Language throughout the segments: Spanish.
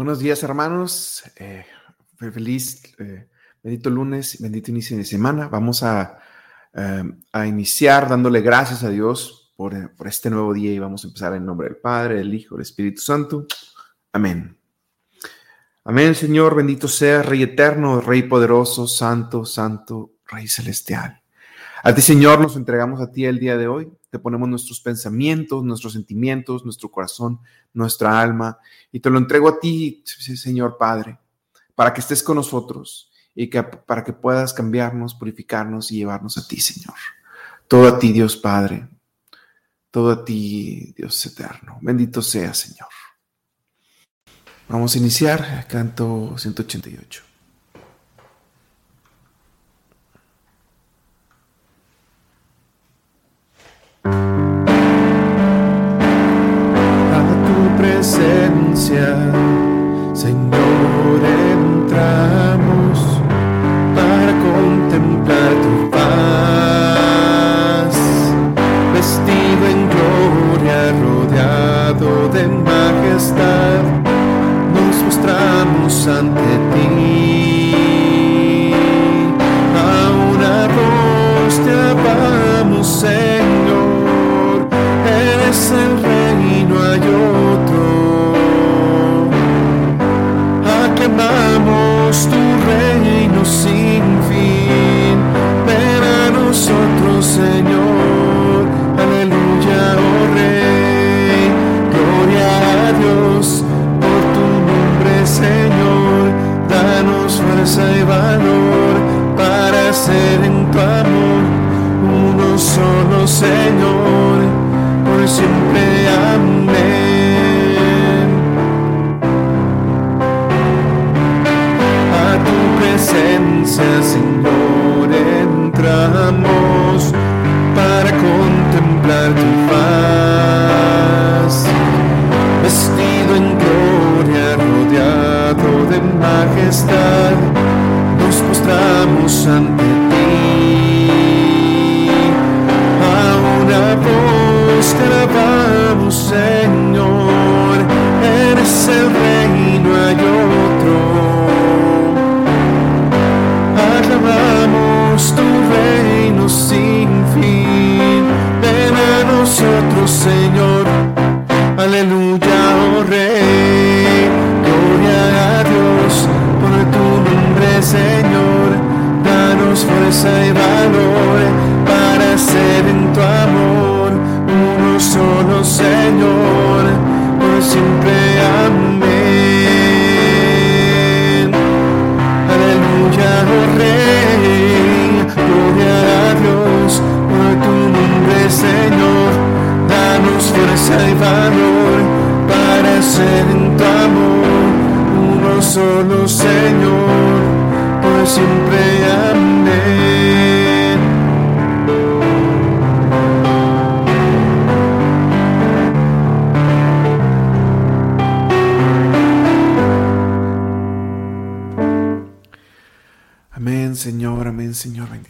Buenos días, hermanos. Eh, feliz, eh, bendito lunes, bendito inicio de semana. Vamos a, eh, a iniciar dándole gracias a Dios por, por, este nuevo día y vamos a empezar en nombre del Padre, del Hijo, del Espíritu Santo. Amén. Amén, Señor. Bendito sea, Rey eterno, Rey poderoso, Santo, Santo, Rey celestial. A ti, Señor, nos entregamos a ti el día de hoy. Te ponemos nuestros pensamientos, nuestros sentimientos, nuestro corazón, nuestra alma, y te lo entrego a ti, Señor Padre, para que estés con nosotros y que, para que puedas cambiarnos, purificarnos y llevarnos a ti, Señor. Todo a ti, Dios Padre. Todo a ti, Dios eterno. Bendito sea, Señor. Vamos a iniciar, canto 188. Presencia, Señor, entramos para contemplar tu paz, vestido en gloria, rodeado de majestad, nos mostramos ante ti. Aclamamos tu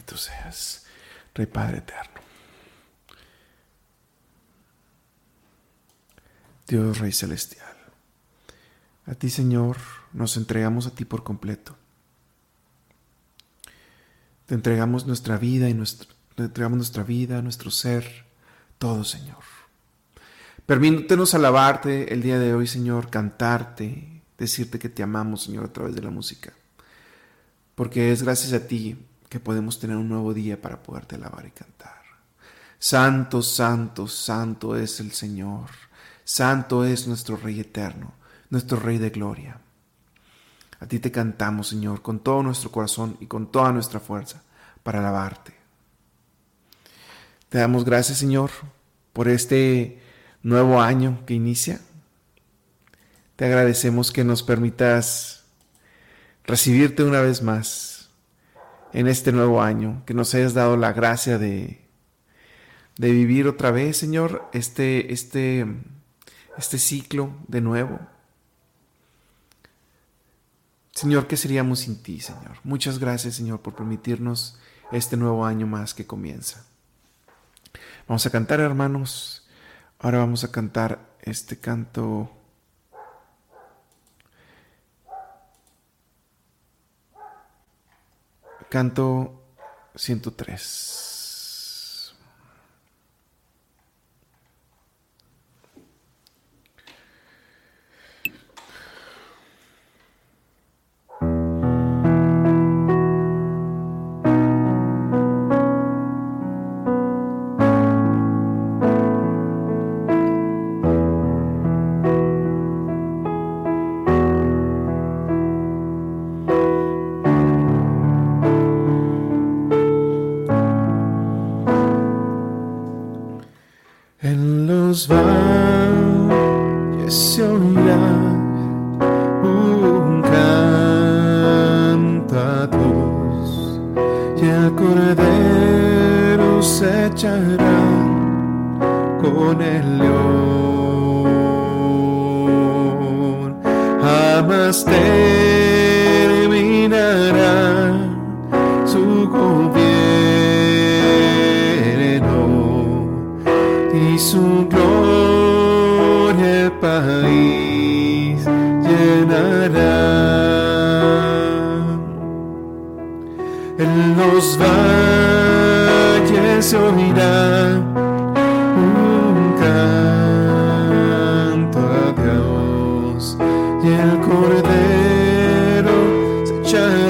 bendito seas, Rey Padre eterno. Dios Rey celestial. A ti, Señor, nos entregamos a ti por completo. Te entregamos nuestra vida y nuestro, entregamos nuestra vida, nuestro ser, todo, Señor. Permítenos alabarte el día de hoy, Señor, cantarte, decirte que te amamos, Señor, a través de la música porque es gracias a ti que podemos tener un nuevo día para poderte alabar y cantar. Santo, santo, santo es el Señor, santo es nuestro Rey eterno, nuestro Rey de gloria. A ti te cantamos, Señor, con todo nuestro corazón y con toda nuestra fuerza para alabarte. Te damos gracias, Señor, por este nuevo año que inicia. Te agradecemos que nos permitas recibirte una vez más en este nuevo año, que nos hayas dado la gracia de, de vivir otra vez, Señor, este, este, este ciclo de nuevo. Señor, ¿qué seríamos sin ti, Señor? Muchas gracias, Señor, por permitirnos este nuevo año más que comienza. Vamos a cantar, hermanos. Ahora vamos a cantar este canto Canto 103. was fine. Cordero, se echa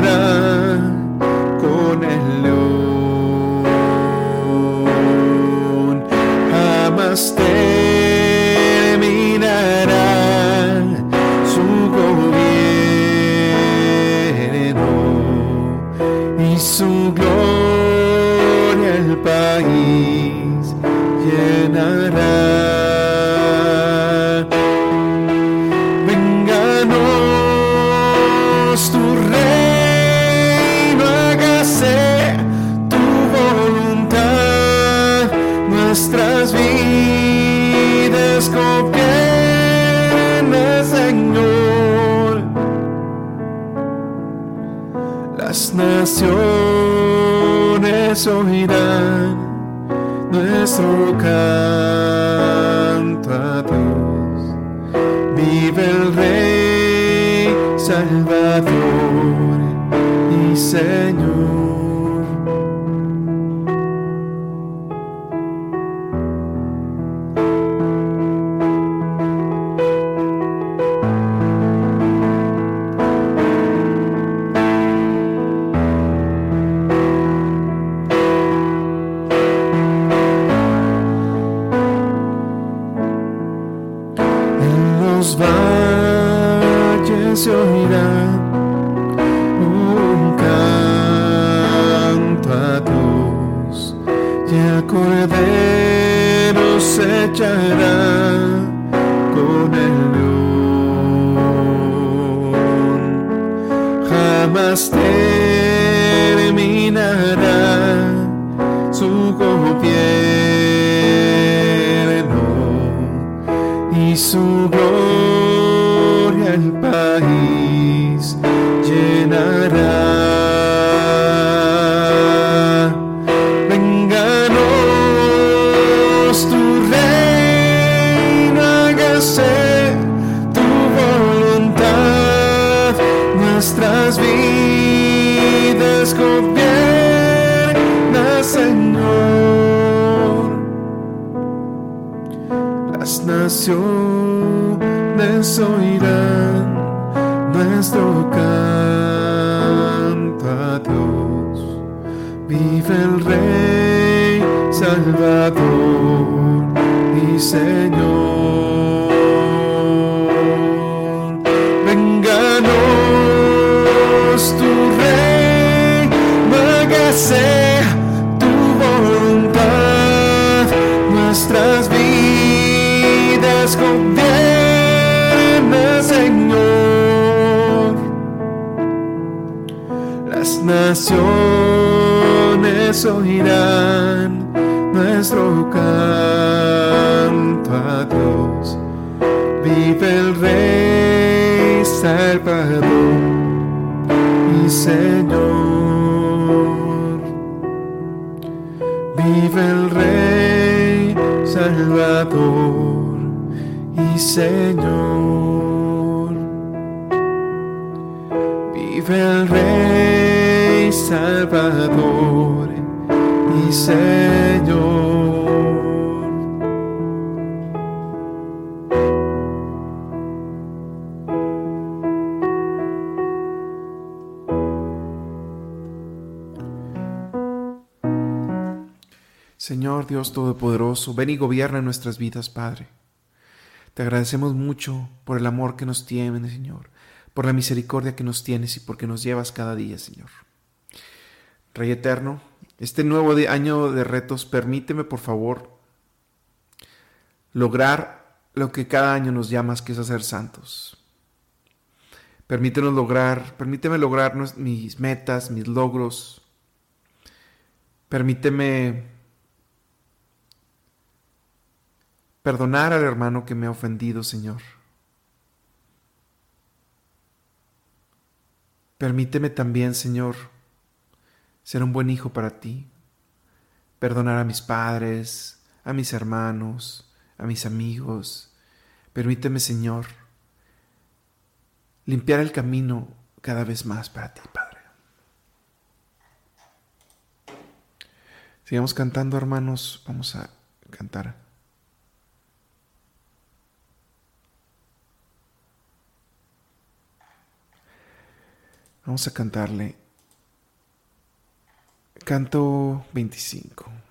vive el Rey, Salvador y Señor. y su gloria el país llenará. les Señor. Las naciones oirán Dios Todopoderoso, ven y gobierna nuestras vidas, Padre. Te agradecemos mucho por el amor que nos tienes, Señor, por la misericordia que nos tienes y porque nos llevas cada día, Señor. Rey Eterno, este nuevo año de retos, permíteme, por favor, lograr lo que cada año nos llamas, que es hacer santos. Permítenos lograr, permíteme lograr mis metas, mis logros. Permíteme perdonar al hermano que me ha ofendido, Señor. Permíteme también, Señor, ser un buen hijo para ti, perdonar a mis padres, a mis hermanos, a mis amigos. Permíteme, Señor, limpiar el camino cada vez más para ti, Padre. Sigamos cantando, hermanos. Vamos a cantar. Vamos a cantarle canto 25.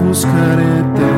buscaré eterno.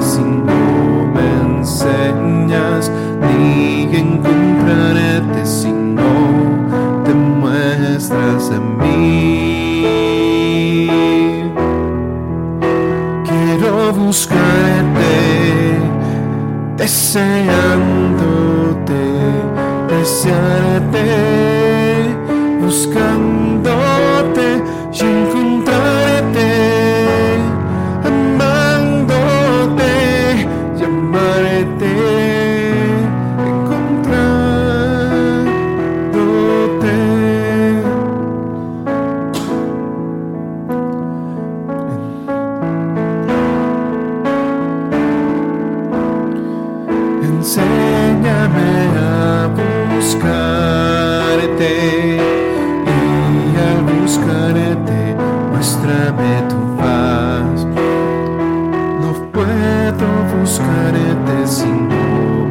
buscaré, te sin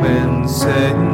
vencer.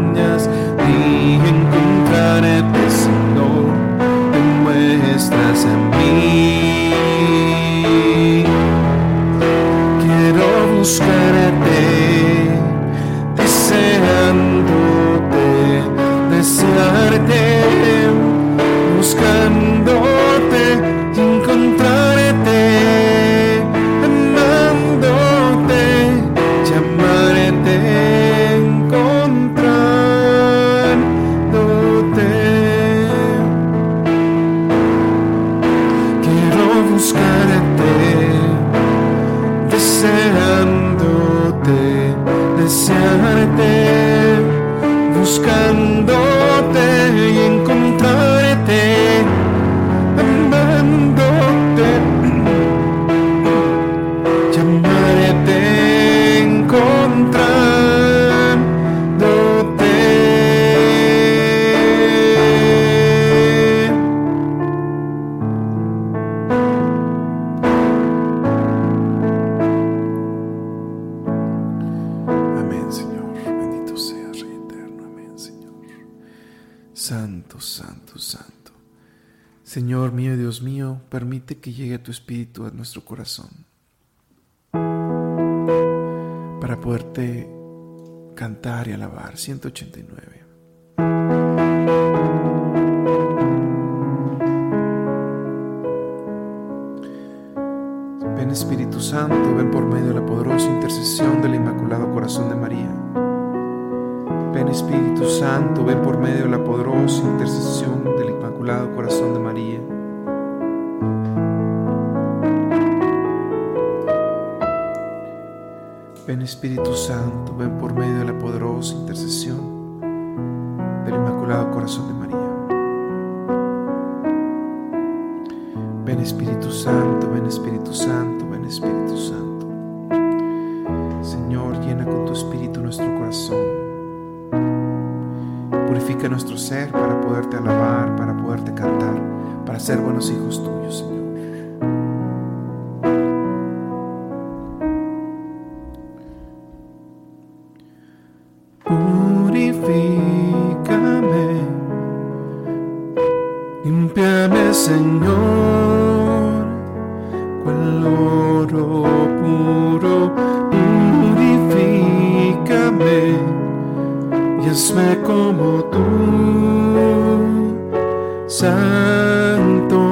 Que llegue tu espíritu a nuestro corazón para poderte cantar y alabar. 189. Ven Espíritu Santo, ven por medio de la poderosa intercesión del Inmaculado Corazón de María. Ven Espíritu Santo, ven por medio de la poderosa intercesión del Inmaculado Corazón de María. Ven Espíritu Santo, ven por medio de la poderosa intercesión del Inmaculado Corazón de María. Ven Espíritu Santo, ven Espíritu Santo, ven Espíritu Santo. Señor, llena con tu Espíritu nuestro corazón. Purifica nuestro ser para poderte alabar, para poderte cantar, para ser buenos hijos tuyos, Señor. thương tôi.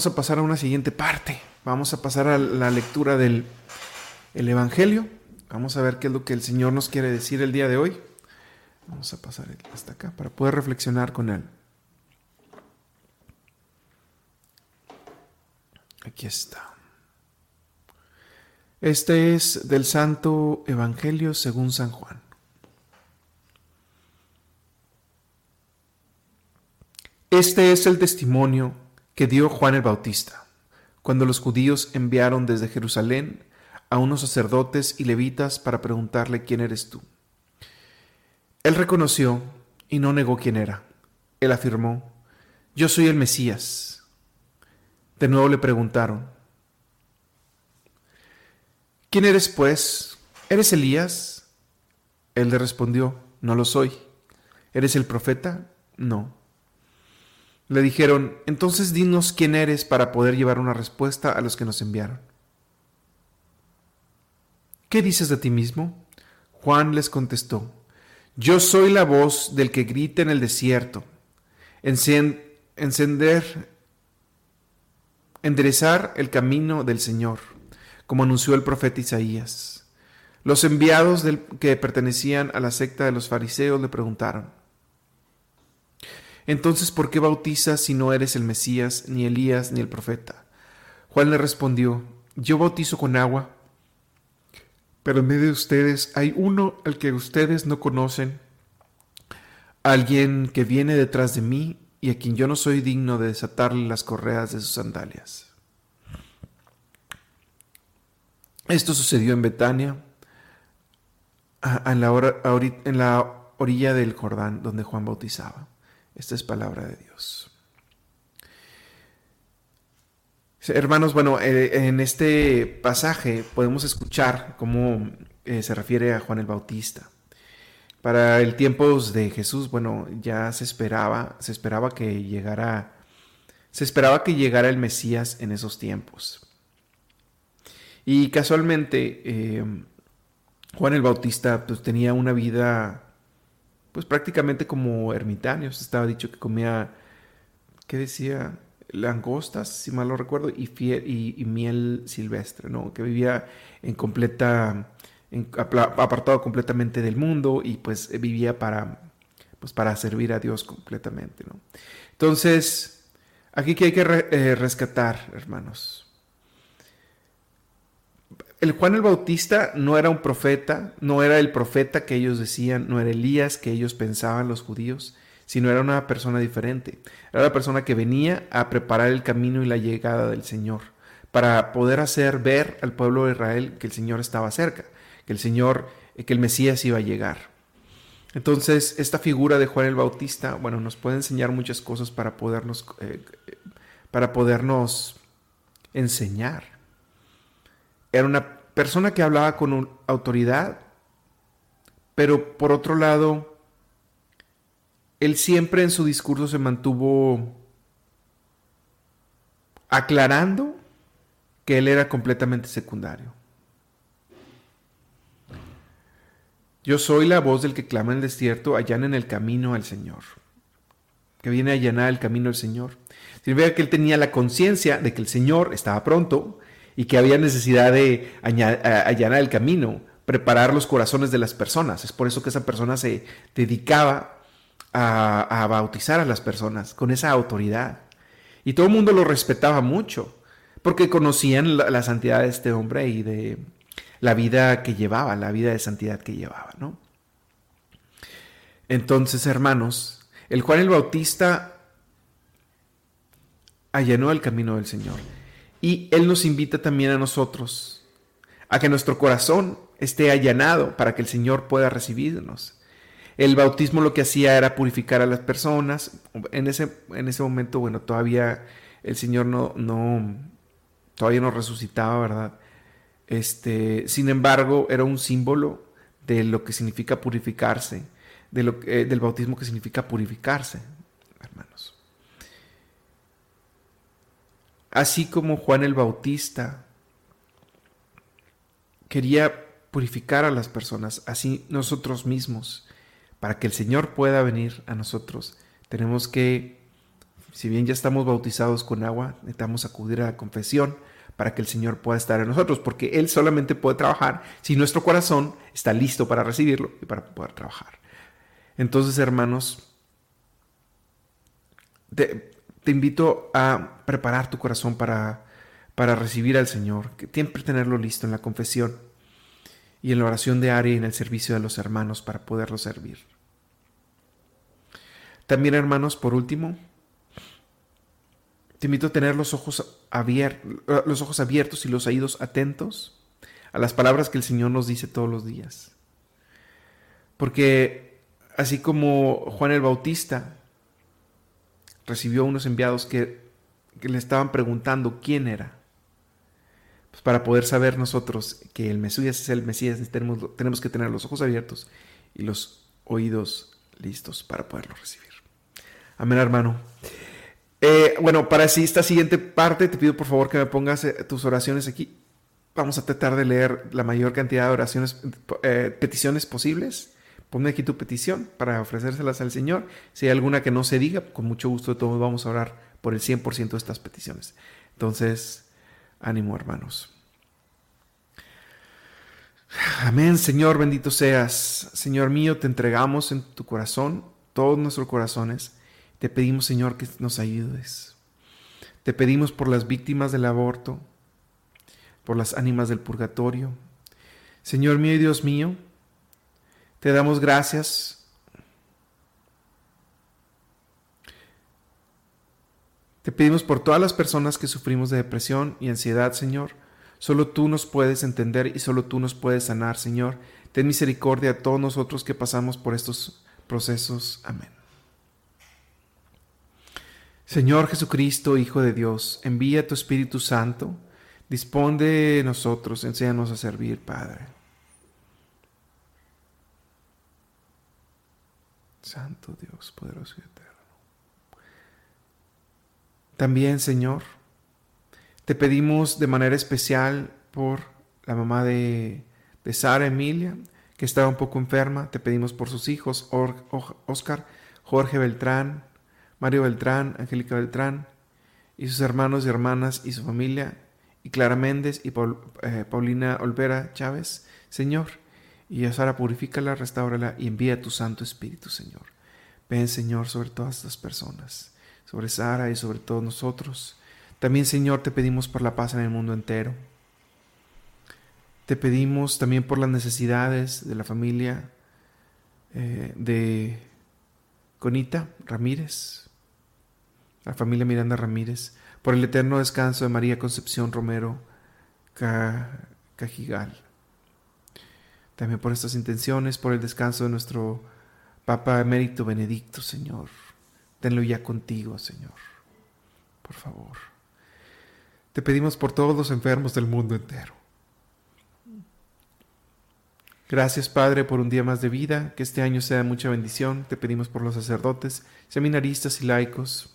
Vamos a pasar a una siguiente parte. Vamos a pasar a la lectura del el Evangelio. Vamos a ver qué es lo que el Señor nos quiere decir el día de hoy. Vamos a pasar hasta acá para poder reflexionar con Él. Aquí está. Este es del Santo Evangelio según San Juan. Este es el testimonio que dio Juan el Bautista, cuando los judíos enviaron desde Jerusalén a unos sacerdotes y levitas para preguntarle quién eres tú. Él reconoció y no negó quién era. Él afirmó, yo soy el Mesías. De nuevo le preguntaron, ¿quién eres pues? ¿Eres Elías? Él le respondió, no lo soy. ¿Eres el profeta? No. Le dijeron, entonces dinos quién eres para poder llevar una respuesta a los que nos enviaron. ¿Qué dices de ti mismo? Juan les contestó, yo soy la voz del que grita en el desierto, encender, enderezar el camino del Señor, como anunció el profeta Isaías. Los enviados del, que pertenecían a la secta de los fariseos le preguntaron, entonces, ¿por qué bautizas si no eres el Mesías, ni Elías, ni el profeta? Juan le respondió, yo bautizo con agua, pero en medio de ustedes hay uno al que ustedes no conocen, alguien que viene detrás de mí y a quien yo no soy digno de desatarle las correas de sus sandalias. Esto sucedió en Betania, en la, orilla del Jordán, donde Juan bautizaba. Esta es palabra de Dios. Hermanos, bueno, eh, en este pasaje podemos escuchar cómo eh, se refiere a Juan el Bautista. Para el tiempo de Jesús, bueno, ya se esperaba, se esperaba que llegara, se esperaba que llegara el Mesías en esos tiempos. Y casualmente, eh, Juan el Bautista pues, tenía una vida pues prácticamente como ermitaños. Estaba dicho que comía, ¿qué decía? Langostas, si mal lo recuerdo, y, miel silvestre, ¿no? Que vivía en completa, apartado completamente del mundo y pues vivía para, pues para servir a Dios completamente, ¿no? Entonces, aquí que hay que eh, rescatar, hermanos. El Juan el Bautista no era un profeta, no era el profeta que ellos decían, no era Elías que ellos pensaban los judíos, sino era una persona diferente. Era la persona que venía a preparar el camino y la llegada del Señor, para poder hacer ver al pueblo de Israel que el Señor estaba cerca, que el Señor, eh, que el Mesías iba a llegar. Entonces, esta figura de Juan el Bautista, bueno, nos puede enseñar muchas cosas para podernos, eh, para podernos enseñar era una persona que hablaba con autoridad, pero por otro lado, él siempre en su discurso se mantuvo aclarando que él era completamente secundario. Yo soy la voz del que clama en el desierto, en el camino al Señor. Que viene a allanar el camino al Señor. Significa que él tenía la conciencia de que el Señor estaba pronto y que había necesidad de allanar el camino, preparar los corazones de las personas. Es por eso que esa persona se dedicaba a, bautizar a las personas con esa autoridad. Y todo el mundo lo respetaba mucho, porque conocían la, santidad de este hombre y de la vida que llevaba, la vida de santidad que llevaba, ¿no? Entonces, hermanos, el Juan el Bautista allanó el camino del Señor. Y Él nos invita también a nosotros a que nuestro corazón esté allanado para que el Señor pueda recibirnos. El bautismo lo que hacía era purificar a las personas. En ese, en ese momento, bueno, todavía el Señor no, no, todavía no resucitaba, ¿verdad? Este, sin embargo, era un símbolo de lo que significa purificarse, de lo, eh, del bautismo que significa purificarse, hermanos. Así como Juan el Bautista quería purificar a las personas, así nosotros mismos, para que el Señor pueda venir a nosotros, tenemos que, si bien ya estamos bautizados con agua, necesitamos acudir a la confesión para que el Señor pueda estar en nosotros, porque Él solamente puede trabajar si nuestro corazón está listo para recibirlo y para poder trabajar. Entonces, hermanos, de, te invito a preparar tu corazón para, para recibir al Señor, que siempre tenerlo listo en la confesión y en la oración de y en el servicio de los hermanos para poderlo servir. También, hermanos, por último, te invito a tener los ojos, abiertos, los ojos abiertos y los oídos atentos a las palabras que el Señor nos dice todos los días. Porque así como Juan el Bautista recibió unos enviados que, le estaban preguntando quién era. Pues para poder saber nosotros que el Mesías es el Mesías, tenemos, tenemos que tener los ojos abiertos y los oídos listos para poderlo recibir. Amén, hermano. Eh, bueno, para esta siguiente parte, te pido por favor que me pongas eh, tus oraciones aquí. Vamos a tratar de leer la mayor cantidad de oraciones, eh, peticiones posibles. Ponme aquí tu petición para ofrecérselas al Señor. Si hay alguna que no se diga, con mucho gusto todos vamos a orar por el 100% de estas peticiones. Entonces, ánimo hermanos. Amén, Señor, bendito seas. Señor mío, te entregamos en tu corazón, todos nuestros corazones. Te pedimos, Señor, que nos ayudes. Te pedimos por las víctimas del aborto, por las ánimas del purgatorio. Señor mío y Dios mío, te damos gracias. Te pedimos por todas las personas que sufrimos de depresión y ansiedad, Señor. Solo tú nos puedes entender y solo tú nos puedes sanar, Señor. Ten misericordia a todos nosotros que pasamos por estos procesos. Amén. Señor Jesucristo, Hijo de Dios, envía tu Espíritu Santo, dispón de nosotros, enséñanos a servir, Padre. Santo Dios, poderoso y eterno. También, Señor, te pedimos de manera especial por la mamá de, de Sara Emilia, que estaba un poco enferma. Te pedimos por sus hijos, Oscar, Jorge Beltrán, Mario Beltrán, Angélica Beltrán, y sus hermanos y hermanas y su familia, y Clara Méndez y eh, Paulina Olvera Chávez, Señor. Y a Sara purifícala, restáurala y envía tu Santo Espíritu, Señor. Ven, Señor, sobre todas estas personas, sobre Sara y sobre todos nosotros. También, Señor, te pedimos por la paz en el mundo entero. Te pedimos también por las necesidades de la familia eh, de Conita Ramírez, la familia Miranda Ramírez, por el eterno descanso de María Concepción Romero Cajigal. También por estas intenciones, por el descanso de nuestro Papa Emérito Benedicto, Señor. Tenlo ya contigo, Señor. Por favor. Te pedimos por todos los enfermos del mundo entero. Gracias Padre por un día más de vida, que este año sea mucha bendición. Te pedimos por los sacerdotes, seminaristas y laicos,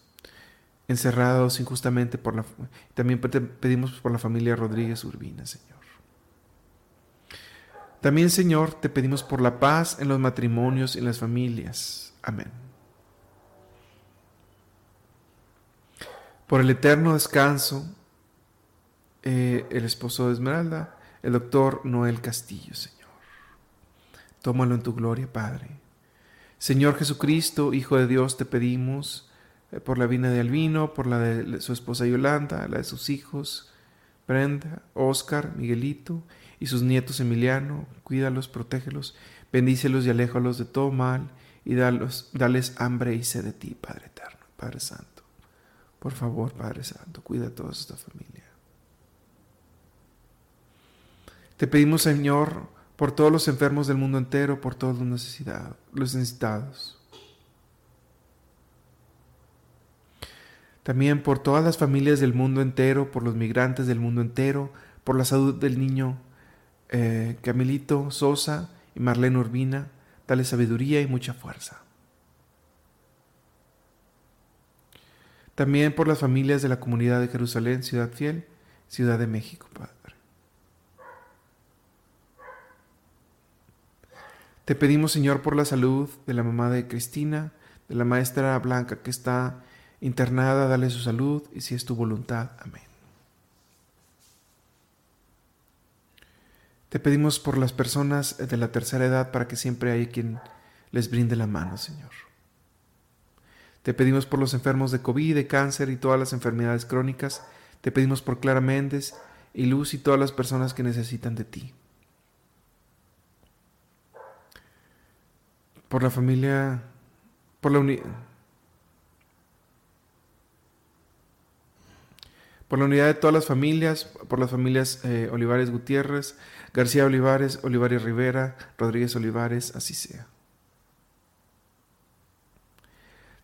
encerrados injustamente por la... También te pedimos por la familia Rodríguez Urbina, Señor. También, Señor, te pedimos por la paz en los matrimonios y en las familias. Amén. Por el eterno descanso, eh, el esposo de Esmeralda, el doctor Noel Castillo, Señor. Tómalo en tu gloria, Padre. Señor Jesucristo, Hijo de Dios, te pedimos eh, por la vina de Albino, por la de su esposa Yolanda, la de sus hijos, Brenda, Oscar, Miguelito y sus nietos Emiliano, cuídalos, protégelos, bendícelos y aléjalos de todo mal y dalos, dales hambre y sed de ti, Padre eterno, Padre Santo. Por favor, Padre Santo, cuida a toda esta familia. Te pedimos, Señor, por todos los enfermos del mundo entero, por todos los necesitados. También por todas las familias del mundo entero, por los migrantes del mundo entero, por la salud del niño eh, Camilito Sosa y Marlene Urbina, dale sabiduría y mucha fuerza. También por las familias de la comunidad de Jerusalén, Ciudad Fiel, Ciudad de México, Padre. Te pedimos, Señor, por la salud de la mamá de Cristina, de la maestra Blanca que está internada, dale su salud y si es tu voluntad. Amén. Te pedimos por las personas de la tercera edad para que siempre haya quien les brinde la mano, Señor. Te pedimos por los enfermos de COVID, de cáncer y todas las enfermedades crónicas. Te pedimos por Clara Méndez y Luz y todas las personas que necesitan de ti. por la familia, por la unidad. Por la unidad de todas las familias, por las familias eh, Olivares Gutiérrez, García Olivares, Olivares Rivera, Rodríguez Olivares, así sea.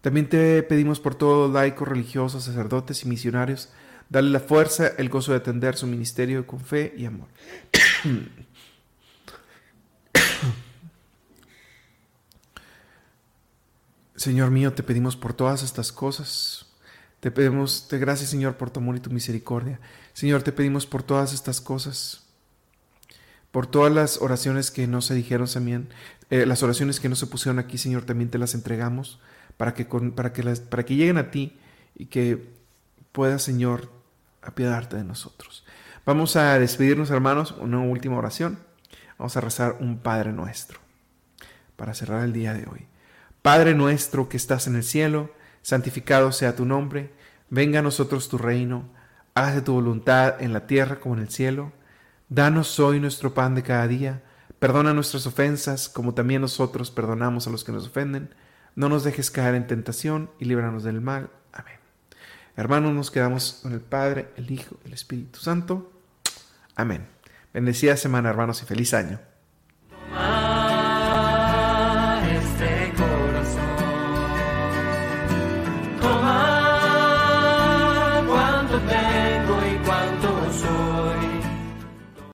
También te pedimos por todos los laicos, religiosos, sacerdotes y misionarios, dale la fuerza, el gozo de atender su ministerio con fe y amor. Señor mío, te pedimos por todas estas cosas. Te pedimos, te gracias Señor por tu amor y tu misericordia. Señor, te pedimos por todas estas cosas. Por todas las oraciones que no se dijeron también, eh, las oraciones que no se pusieron aquí, Señor, también te las entregamos para que, para que, para que lleguen a ti y que puedas, Señor, apiadarte de nosotros. Vamos a despedirnos, hermanos, una última oración. Vamos a rezar un Padre nuestro para cerrar el día de hoy. Padre nuestro que estás en el cielo, santificado sea tu nombre, venga a nosotros tu reino, hágase tu voluntad en la tierra como en el cielo. Danos hoy nuestro pan de cada día, perdona nuestras ofensas como también nosotros perdonamos a los que nos ofenden. No nos dejes caer en tentación y líbranos del mal. Amén. Hermanos, nos quedamos con el Padre, el Hijo, el Espíritu Santo. Amén. Bendecida semana, hermanos, y feliz año.